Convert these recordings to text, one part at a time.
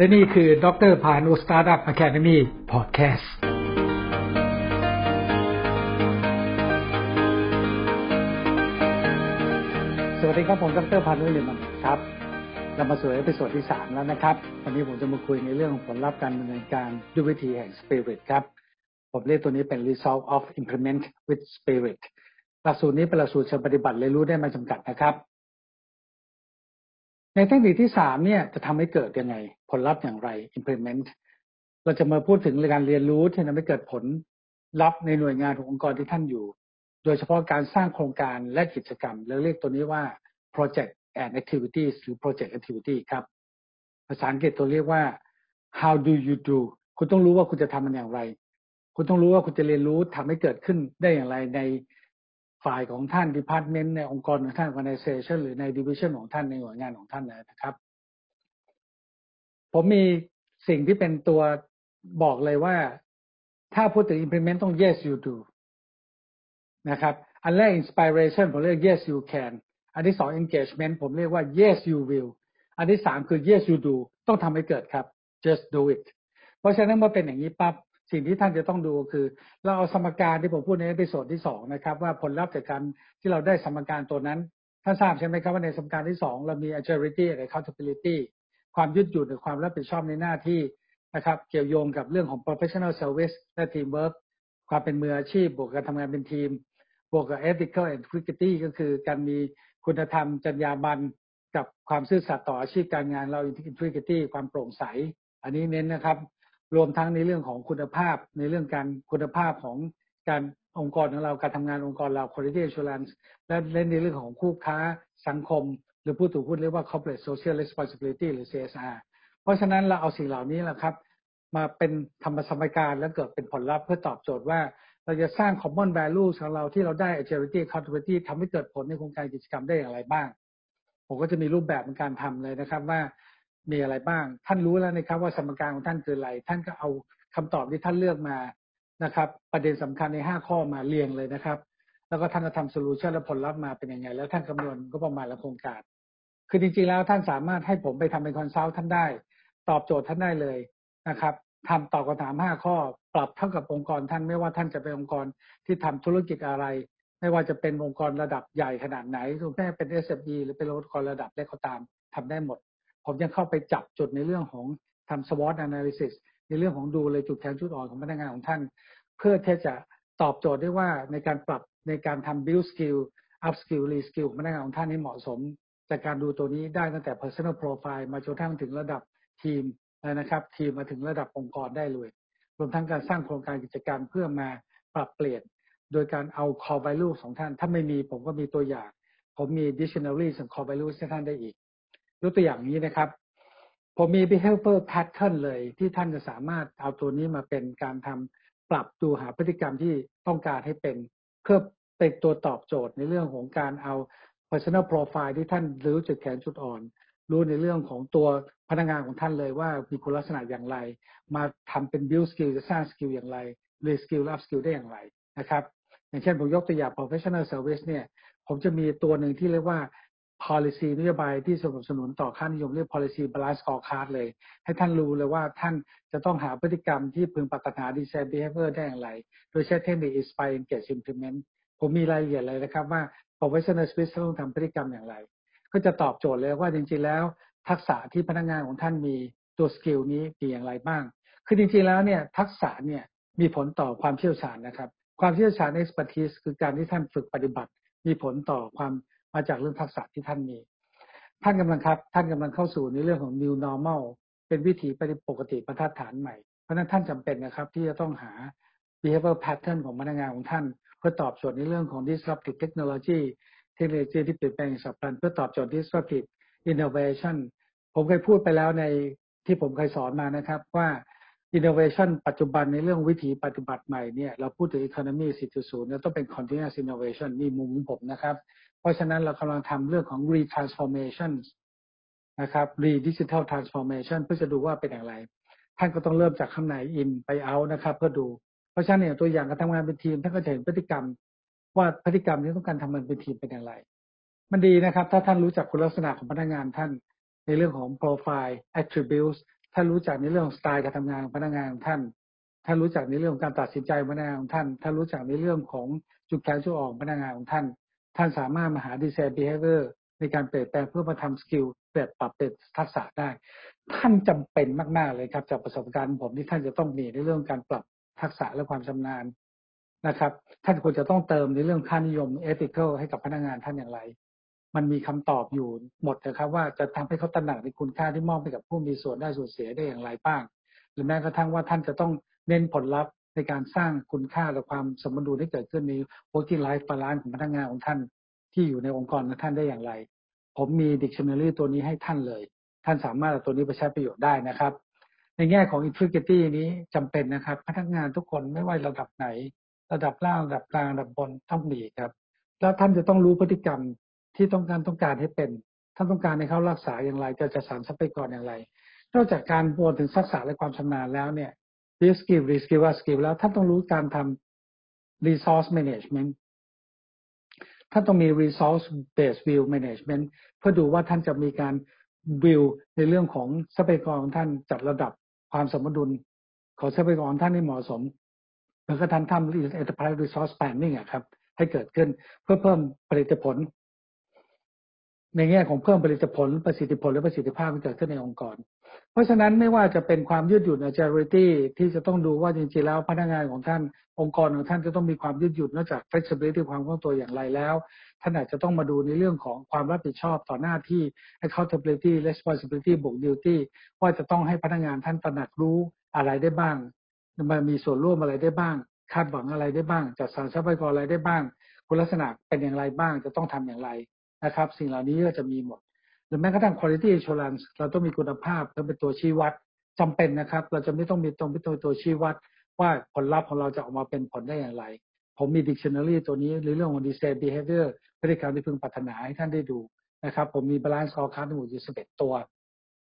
และนี่คือดร.ภาณุ Startup Academy Podcast สวัสดีครับผมดร.ภาณุ ลิมมานนท์ครับ เรามาสู่ episode ที่ 3 แล้วนะครับ วันนี้ผมจะมาคุยในเรื่องผลลัพธ์การดำเนินการด้วยวิธีแห่ง Spirit ครับ ผมเรียกตัวนี้เป็น Result of Implement with Spirit หลักสูตรนี้เป็นหลักสูตรเชิงปฏิบัติเรียนรู้ได้ไม่จำกัดนะครับ ในเทคนิคที่สามเนี่ยจะทำให้เกิดยังไง ผลลัพธ์อย่างไร implement เราจะมาพูดถึงการเรียนรู้ที่ทำให้เกิดผลลัพธ์ในหน่วยงานขององค์กรที่ท่านอยู่ โดยเฉพาะการสร้างโครงการและกิจกรรมเราเรียกตัวนี้ว่า project and activities หรือ project activity ครับ ภาษาอังกฤษตัวเรียกว่า how do you do คุณต้องรู้ว่าคุณจะทำมันอย่างไร คุณต้องรู้ว่าคุณจะเรียนรู้ทำให้เกิดขึ้นได้อย่างไรใน ฝ่ายของท่าน department ในองค์กรของท่าน organization หรือใน division ของท่านในหน่วยงานของท่านนะครับ ผมมีสิ่งที่เป็นตัวบอกเลยว่า ถ้าพูดถึง implement ต้อง yes you do นะครับ อันแรก inspiration ผมเรียก yes you can อันที่สอง engagement ผมเรียกว่า yes you will อันที่สามคือ yes you do ต้องทำให้เกิดครับ just do it เพราะฉะนั้นเมื่อเป็นอย่างนี้ปั๊บ สิ่งที่ท่านจะต้องดูคือ เราเอาสมการที่ผมพูดในในโซดที่สองนะครับ ว่าผลลัพธ์จากการที่เราได้สมการตัวนั้นท่านทราบใช่ไหมครับว่าในสมการที่สองเรามี agility และ accountability ความยืดหยุ่นหรือความรับผิดชอบในหน้าที่นะครับ เกี่ยวโยงกับเรื่องของ professional service และ teamwork ความเป็นมืออาชีพบวกกับทำงานเป็นทีม บวกกับ ethical integrity ก็คือการมีคุณธรรมจรรยาบรรณกับความซื่อสัตย์ต่ออาชีพการงานเรา integrity ความโปร่งใส อันนี้เน้นนะครับ รวมทั้งในเรื่องของคุณภาพ ในเรื่องการคุณภาพของการองค์กรของเราการทำงานองค์กรเรา quality assurance และเล่นในเรื่องของคู่ค้าสังคม หรือผู้ถูกพูดเรียกว่า corporate social responsibility หรือ CSR เพราะฉะนั้นเราเอาสิ่งเหล่านี้แหละครับ มาเป็นธรรมสมการและเกิดเป็นผลลัพธ์เพื่อตอบโจทย์ว่าเราจะสร้าง common value ของเราที่เราได้ agility accountability ทำให้เกิดผลในโครงการกิจกรรมได้อย่างไรบ้าง ผมก็จะมีรูปแบบในการทำเลยนะครับว่า มีอะไรบ้าง ท่านรู้แล้วนะครับ ว่าสมการของท่านคืออะไร ท่านก็เอาคำตอบที่ท่านเลือกมานะครับ ประเด็นสำคัญในห้าข้อมาเรียงเลยนะครับ แล้วก็ท่านจะทำ solution และผลลัพธ์มาเป็นยังไง แล้วท่านคำนวณก็ประมาณละโครงการ คือจริงๆแล้วท่านสามารถให้ผมไปทำเป็น consult ท่านได้ ตอบโจทย์ท่านได้เลยนะครับทำตอบคำถามห้าข้อ ปรับเท่ากับองค์กรท่านไม่ว่าท่านจะเป็นองค์กรที่ทำธุรกิจอะไร ไม่ว่าจะเป็นองค์กรระดับใหญ่ขนาดไหนหรือแม้เป็น SME หรือเป็นองค์กรระดับเล็กก็ตามทำได้หมด ผมยังเข้าไปจับจุดในเรื่องของทำ SWOT analysis ในเรื่องของดูเลยจุดแข็งจุดอ่อนของพนักงานของท่าน เพื่อที่จะตอบโจทย์ได้ว่าในการปรับในการทำ build skill up skill re skill ของพนักงานของท่านให้เหมาะสม จากการดูตัวนี้ได้ตั้งแต่ personal profile มาจนทั้งถึงระดับทีมนะครับทีมมาถึงระดับองค์กรได้เลย รวมทั้งการสร้างโครงการกิจกรรมเพื่อมาปรับเปลี่ยน โดยการเอา core value ของท่าน ถ้าไม่มีผมก็มีตัวอย่าง ผมมี dictionary ของ core value ให้ท่านได้อีก ยกตัวอย่างนี้นะครับ ผมมี behavior pattern เลยที่ท่านจะสามารถเอาตัวนี้มาเป็นการทำปรับดูหาพฤติกรรมที่ต้องการให้เป็นเพื่อเป็นตัวตอบโจทย์ในเรื่องของการเอา personal profile ที่ท่านรู้จุดแข็งจุดอ่อน รู้ในเรื่องของตัวพนักงานของท่านเลยว่ามีคุณลักษณะอย่างไร มาทำเป็น build skill จะสร้าง skill อย่างไร re skill up skill ได้อย่างไรนะครับ อย่างเช่นผมยกตัวอย่าง professional service เนี่ย ผมจะมีตัวหนึ่งที่เรียกว่า policy นโยบายที่สนับสนุนต่อค่านิยมเรียก policy balance scorecard เลย ให้ท่านรู้เลยว่าท่านจะต้องหาพฤติกรรมที่พึงปรารถนา design behavior ได้อย่างไร โดยใช้เทคนิค inspire engage implement ผมมีรายละเอียดเลยนะครับว่า professional space ต้องทำพฤติกรรมอย่างไร ก็จะตอบโจทย์เลยว่าจริงๆแล้ว ทักษะที่พนักงานของท่านมีตัวสกิลนี้มีอย่างไรบ้าง คือจริงๆแล้วเนี่ยทักษะเนี่ยมีผลต่อความเชี่ยวชาญนะครับ ความเชี่ยวชาญ expertise คือการที่ท่านฝึกปฏิบัติ มีผลต่อความ มาจากเรื่องทักษะที่ท่านมี ท่านกำลังครับ ท่านกำลังเข้าสู่ในเรื่องของ new normal เป็นวิถีปกติประทัดฐานใหม่ เพราะนั้นท่านจำเป็นนะครับ ที่จะต้องหา behavior pattern ของพนักงานของท่าน เพื่อตอบโจทย์ในเรื่องของ disruptive technology เทคโนโลยีที่เปลี่ยนแปลงสับพลันเพื่อตอบโจทย์ disruptive innovation ผมเคยพูดไปแล้วในที่ผมเคยสอนมานะครับว่า innovation ปัจจุบันในเรื่องวิถีปฏิบัติใหม่เนี่ยเราพูดถึง economy 4.0เนี่ยต้องเป็น continuous innovation นี่มุมของผมนะครับ เพราะฉะนั้นเรากำลังทำเรื่องของ retransformation นะครับ re-digital transformation เพื่อจะดูว่าเป็นอย่างไร ท่านก็ต้องเริ่มจากข้างใน in ไป out นะครับ เพื่อดู เพราะฉะนั้นเนี่ยตัวอย่างการทำงานเป็นทีมท่านก็จะเห็นพฤติกรรม ว่าพฤติกรรมที่ต้องการทำงานเป็นทีมเป็นอย่างไร มันดีนะครับ ถ้าท่านรู้จักคุณลักษณะของพนักงานท่านในเรื่องของ profile attributes ท่านรู้จักในเรื่องสไตล์การทำงานของพนักงานของท่านท่านรู้จักในเรื่องการตัดสินใจพนักงานของท่านท่านรู้จักในเรื่องของจุดแข็งจุดอ่อนพนักงานของท่าน ท่านสามารถมาหาดีไซน์ behavior ในการเปลี่ยนแปลงเพื่อมาทำสกิลเปลี่ยนปรับเปลี่ยนทักษะได้ ท่านจำเป็นมาก ๆ เลยครับ จากประสบการณ์ผมที่ท่านจะต้องมีในเรื่องการปรับทักษะและความชำนาญนะครับ ท่านควรจะต้องเติมในเรื่องค่านิยม ethical ให้กับพนักงานท่านอย่างไร มันมีคำตอบอยู่หมดนะครับ ว่าจะทำให้เขาตระหนักในคุณค่าที่มอบให้กับผู้มีส่วนได้ส่วนเสียได้อย่างไรบ้าง หรือแม้กระทั่งว่าท่านจะต้องเน้นผลลัพธ์ ในการสร้างคุณค่าและความสมดุลให้เกิดขึ้นใน working life balance ของพนักงานของท่านที่อยู่ในองค์กรของท่านได้อย่างไร ผมมี dictionary ตัวนี้ให้ท่านเลย ท่านสามารถเอาตัวนี้ไปใช้ประโยชน์ได้นะครับ ในแง่ของ integrity นี้จำเป็นนะครับ พนักงานทุกคนไม่ว่าระดับไหน ระดับล่างระดับกลางระดับบนต้องมีครับ แล้วท่านจะต้องรู้พฤติกรรมที่ต้องการต้องการให้เป็น ท่านต้องการให้เขารักษาอย่างไรจะจัดสรรทรัพยากรอย่างไร นอกจากการบวนถึงทักษะและความชำนาญแล้วเนี่ย r e skill r e skill ว่า skill แล้วท่านต้องรู้การทำ resource management ท่านต้องมี resource based view management เพื่อดูว่าท่านจะมีการ view ในเรื่องของทรัพยากรของท่านจัดระดับความสมดุลของทรัพยากรท่านให้เหมาะสม แล้วก็ท่านทำ enterprise resource planning ครับ ให้เกิดขึ้นเพื่อเพิ่มผลิตผล ในแง่ของเพิ่มผลิตผลประสิทธิผลและประสิทธิภาพที่เกิดขึ้นในองค์กร เพราะฉะนั้นไม่ว่าจะเป็นความยืดหยุ่น agility ที่จะต้องดูว่าจริงๆแล้วพนักงานของท่านองค์กรของท่านจะต้องมีความยืดหยุ่นนอกจาก flexibility ความคล่องตัวอย่างไรแล้วท่านอาจจะต้องมาดูในเรื่องของความรับผิดชอบต่อหน้าที่ accountability responsibility บวก duty ว่าจะต้องให้พนักงานท่านตระหนักรู้อะไรได้บ้างมันมีส่วนร่วมอะไรได้บ้าง คาดหวังอะไรได้บ้างจัดสรรทรัพยากรอะไรได้บ้างคุณลักษณะเป็นอย่างไรบ้างจะต้องทำอย่างไร นะครับ สิ่งเหล่านี้ก็จะมีหมด หรือแม้กระทั่ง quality assurance เราต้องมีคุณภาพเป็นตัวชี้วัดจำเป็นนะครับ เราจะไม่ต้องมีตรงเป็นตัวตัวชี้วัด ว่าผลลัพธ์ของเราจะออกมาเป็นผลได้อย่างไร ผมมี dictionary ตัวนี้ในเรื่องของ design behavior พฤติกรรมที่พึงปรารถนาให้ท่านได้ดูนะครับ ผมมี balance scorecard ทั้งหมดอยู่11 ตัว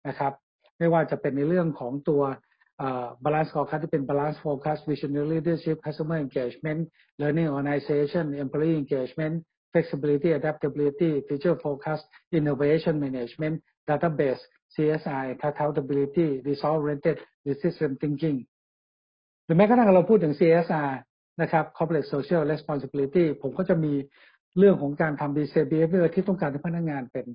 นะครับ ไม่ว่าจะเป็นในเรื่องของตัว balance scorecard ที่เป็น balance focus visionary leadership customer engagement learning organization employee engagement flexibility adaptability feature focus innovation management database CSI accountability result oriented decision thinking หรือแม้กระทั่งเราพูดถึง CSR นะครับ corporate social responsibility ผมก็จะมีเรื่องของการทำ design behavior ที่ต้องการให้พนักงานเป็น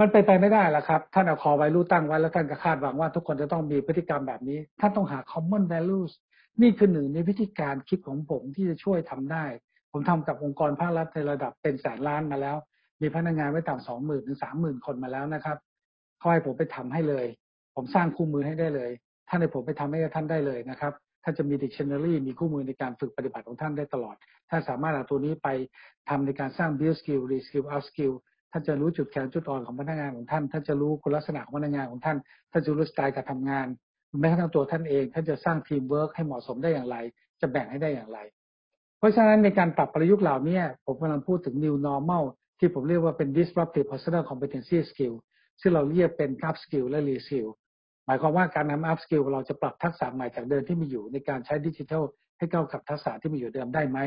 มันไปไปไม่ได้ละครับ ท่านเอาคอไว้รู้ตั้งไว้แล้วท่านก็คาดหวังว่าทุกคนจะต้องมีพฤติกรรมแบบนี้ ท่านต้องหา common values นี่คือหนึ่งในวิธีการคิดของผมที่จะช่วยทำได้ ผมทำกับองค์กรภาครัฐในระดับเป็นแสนล้านมาแล้ว มีพนักงานไว้ต่ำสองหมื่นถึงสามหมื่นคนมาแล้วนะครับเขาให้ผมไปทำให้เลย ผมสร้างคู่มือให้ได้เลย ท่านให้ผมไปทำให้ท่านได้เลยนะครับท่านจะมี dictionary มีคู่มือในการฝึกปฏิบัติของท่านได้ตลอด ท่านสามารถเอาตัวนี้ไปทำในการสร้าง build skill re skill up skill ท่านจะรู้จุดแข็งจุดอ่อนของพนักงานของท่าน ท่านจะรู้คุณลักษณะของพนักงานของท่าน ท่านจะรู้สไตล์การทำงานแม้กระทั่งตัวท่านเอง ท่านจะสร้างทีมเวิร์กให้เหมาะสมได้อย่างไร จะแบ่งให้ได้อย่างไร เพราะฉะนั้นในการปรับประยุกต์เหล่านี้ผมกำลังพูดถึง new normal ที่ผมเรียกว่าเป็น disruptive personal competency skill ซึ่งเราเรียกเป็น up skill และ re skill หมายความว่าการนำ up skill เราจะปรับทักษะใหม่จากเดิมที่มีอยู่ในการใช้ดิจิทัลให้เข้ากับทักษะที่มีอยู่เดิมได้ไหม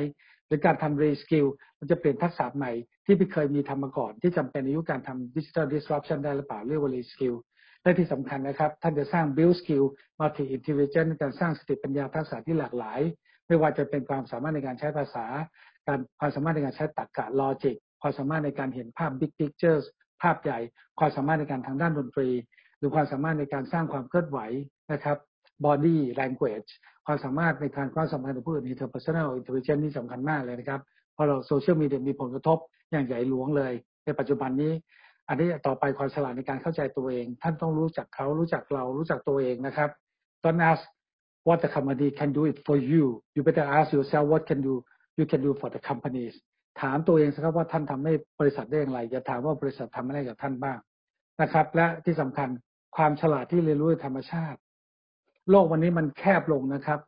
หรือการทำ re skill มันจะเปลี่ยนทักษะใหม่ที่ไม่เคยมีทำมาก่อน ที่จำเป็นในยุการทำ digital disruption ได้หรือเปล่าเรียกว่า re skill และที่สำคัญนะครับ ท่านจะสร้าง build skill multi intelligence การสร้างสติปัญญาทักษะที่หลากหลาย ไม่ว่าจะเป็นความสามารถในการใช้ภาษา การความสามารถในการใช้ตรรกะ logic ความสามารถในการเห็นภาพ big pictures ภาพใหญ่ ความสามารถในการทางด้านดนตรี หรือความสามารถในการสร้างความเคลื่อนไหวนะครับ body language ความสามารถในการความสัมพันธ์กับผู้อื่น interpersonal intelligence นี่สำคัญมากเลยนะครับ เพราะเราโซเชียลมีเดียมีผลกระทบอย่างใหญ่หลวงเลย ในปัจจุบันนี้ อันนี้ต่อไปความฉลาดในการเข้าใจตัวเอง ท่านต้องรู้จักเขารู้จักเรารู้จักตัวเองนะครับ Don't ask what the company can do it for you you better ask yourself what can do you can do for the companies ถามตัวเองสักว่าท่านทำให้บริษัทได้อย่างไรอย่าถามว่าบริษัททำอะไรกับท่านบ้างนะครับ และที่สำคัญความฉลาดที่เรียนรู้ธรรมชาติ โลกวันนี้มันแคบลงนะครับ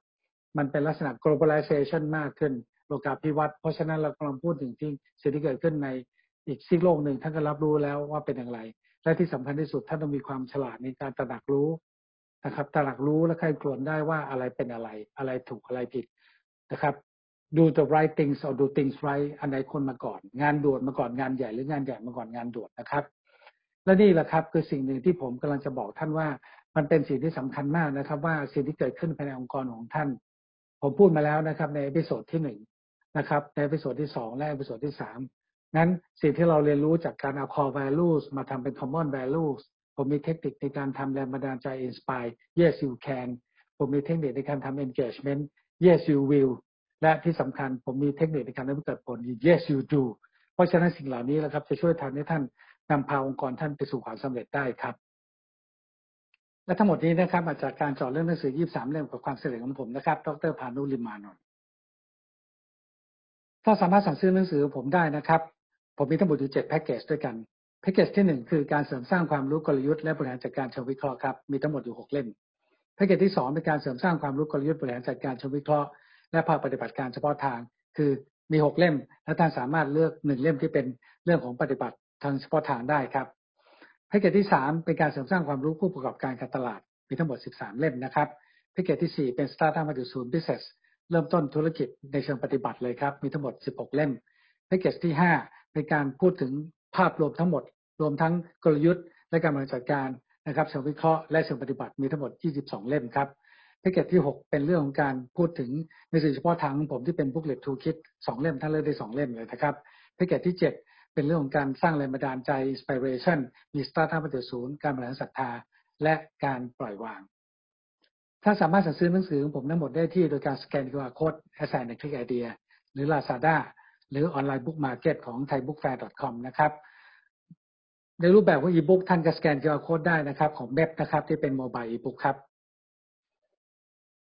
มันเป็นลักษณะ globalization มากขึ้นโลกาภิวัตน์เพราะฉะนั้นเรากำลังพูดถึงที่สิ่งที่เกิดขึ้นในอีกซีกโลกหนึ่งท่านก็รับรู้แล้วว่าเป็นอย่างไร และที่สำคัญที่สุดท่านต้องมีความฉลาดในการตระหนักรู้ นะครับตระหนักรู้และใครกลวนได้ว่าอะไรเป็นอะไร อะไรถูกอะไรผิดนะครับ do the right things or do things right อันไหนคนมาก่อน งานด่วนมาก่อนงานใหญ่หรืองานใหญ่มาก่อนงานด่วนนะครับ และนี่แหละครับคือสิ่งหนึ่งที่ผมกำลังจะบอกท่านว่า มันเป็นสิ่งที่สำคัญมากนะครับ ว่าสิ่งที่เกิดขึ้นภายในองค์กรของท่าน ผมพูดมาแล้วนะครับ ใน episode ที่หนึ่งนะครับ ใน episode ที่สองและ episode ที่สามนั้นสิ่งที่เราเรียนรู้จากการเอา core values มาทำเป็น common values ผมมีเทคนิคในการทำแรงบันดาลใจ inspire yes you can ผมมีเทคนิคในการทำ engagement yes you will และที่สำคัญผมมีเทคนิคในการทำให้เกิดผล yes you do เพราะฉะนั้นสิ่งเหล่านี้แหละครับจะช่วยทำให้ท่านนำพาองค์กรท่านไปสู่ความสำเร็จได้ครับ และทั้งหมดนี้นะครับมาจากการจอดเรื่องหนังสือ 23 เล่มกับความสำเร็จของผมนะครับ ดรพานุลิมานนท์ถ้าสามารถสั่งซื้อหนังสือผมได้นะครับ ผมมีทั้งหมดอยู่7แพ็กเกจด้วยกัน แพ็กเกจที่ 1 คือการเสริมสร้างความรู้กลยุทธ์และบริหารจัดการเชิงวิเคราะห์ครับมีทั้งหมดอยู่ 6 เล่มแพ็กเกจที่ 2 เป็นการเสริมสร้างความรู้กลยุทธ์บริหารจัดการเชิงวิเคราะห์และภาคปฏิบัติการเฉพาะทาง คือมี 6 เล่ม และท่านสามารถเลือก 1 เล่มที่เป็นเรื่องของปฏิบัติทางเฉพาะทางได้ครับแพ็กเกจที่ 3 เป็นการเสริมสร้างความรู้ผู้ประกอบการการตลาดมีทั้งหมด 13 เล่มนะครับแพ็กเกจที่ 4 เป็น Startup มาถึงศูนย์ Business เริ่มต้นธุรกิจในเชิงปฏิบัติเลยครับมีทั้งหมด 16 เล่มแพ็กเกจที่ 5 เป็นการพูดถึง ภาพรวมทั้งหมด รวมทั้งกลยุทธ์และการบริหารจัดการนะครับเชิงวิเคราะห์และเชิงปฏิบัติมีทั้งหมด 22 เล่มครับแพ็กเกจที่ 6 เป็นเรื่องของการพูดถึงในสื่อเฉพาะทางของผมที่เป็น Booklet Toolkit 2เล่มท่านเลือกได้2เล่มเลยนะครับแพ็กเกจที่ 7 เป็นเรื่องของการสร้างแรงบันดาลใจ Inspiration มี Startup มาถึงศูนย์การบริหารศรัทธา และการปล่อยวางท่านสามารถสั่งซื้อหนังสือของผมทั้งหมดได้ที่โดยการสแกน QR Code at sign ในคลิกไอเดียหรือ Lazada หรือ online book market ของ thaibookfair.com นะครับ ในรูปแบบของอีบุ๊กท่านก็สแกน QR Code ได้นะครับ ของเว็บนะครับ ที่เป็น mobile e-book ครับ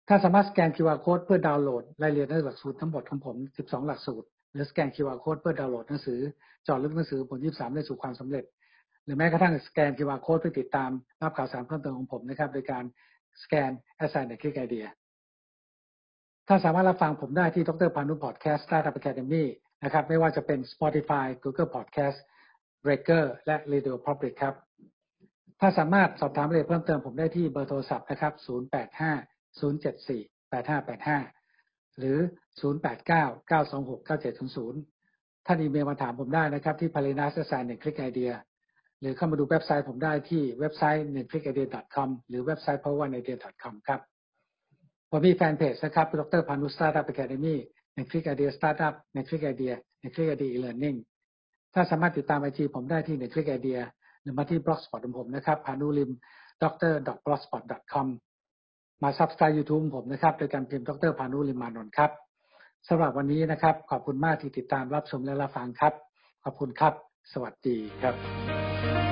ท่านสามารถสแกน QR Code เพื่อดาวน์โหลดรายละเอียดในหลักสูตรทั้งหมดของผม 12 หลักสูตร หรือสแกน QR Code เพื่อดาวน์โหลดหนังสือจอดลึกหนังสือผล 23 ได้สู่ความสำเร็จ หรือแม้กระทั่งสแกน QR Code เพื่อติดตามรับข่าวสารเพิ่มเติมของผมนะครับ โดยการสแกน Assign ในคลิกไอเดียถ้าสามารถรับฟังผมได้ที่ดรพานุพอดแคสต์ Startup Academy นะครับ ไม่ว่าจะเป็น Spotify Google Podcast Breaker และ Radio Public ครับ ถ้าสามารถสอบถามรายละเอียดเพิ่มเติมผมได้ที่เบอร์โทรศัพท์นะครับ 085 074 8585 หรือ 089 926 9700 ท่านอีเมลมาถามผมได้นะครับ ที่ p a l i n a s s i g n 1 Click Idea หรือเข้ามาดูเว็บไซต์ผมได้ที่เว็บไซต์ 1 click idea com หรือเว็บไซต์ power idea com ครับ ผมมีแฟนเพจนะครับดรพานุสตาร์ทอัพอะคาเดมี่ในคลิกไอเดียสตาร์ทอัพในคลิกไอเดียในคลิกไอเดียอีเลอร์นิ่ง ถ้าสามารถติดตามไอจีผมได้ที่ในคลิกไอเดียหรือมาที่บล็อกสปอตของผมนะครับพานุลิม dr blogspot com มา subscribe YouTube ผมนะครับโดยการพิมพ์ดรพานุลิมมานนท์ครับสำหรับวันนี้นะครับ ขอบคุณมากที่ติดตามรับชมและรับฟังครับ ขอบคุณครับ สวัสดีครับ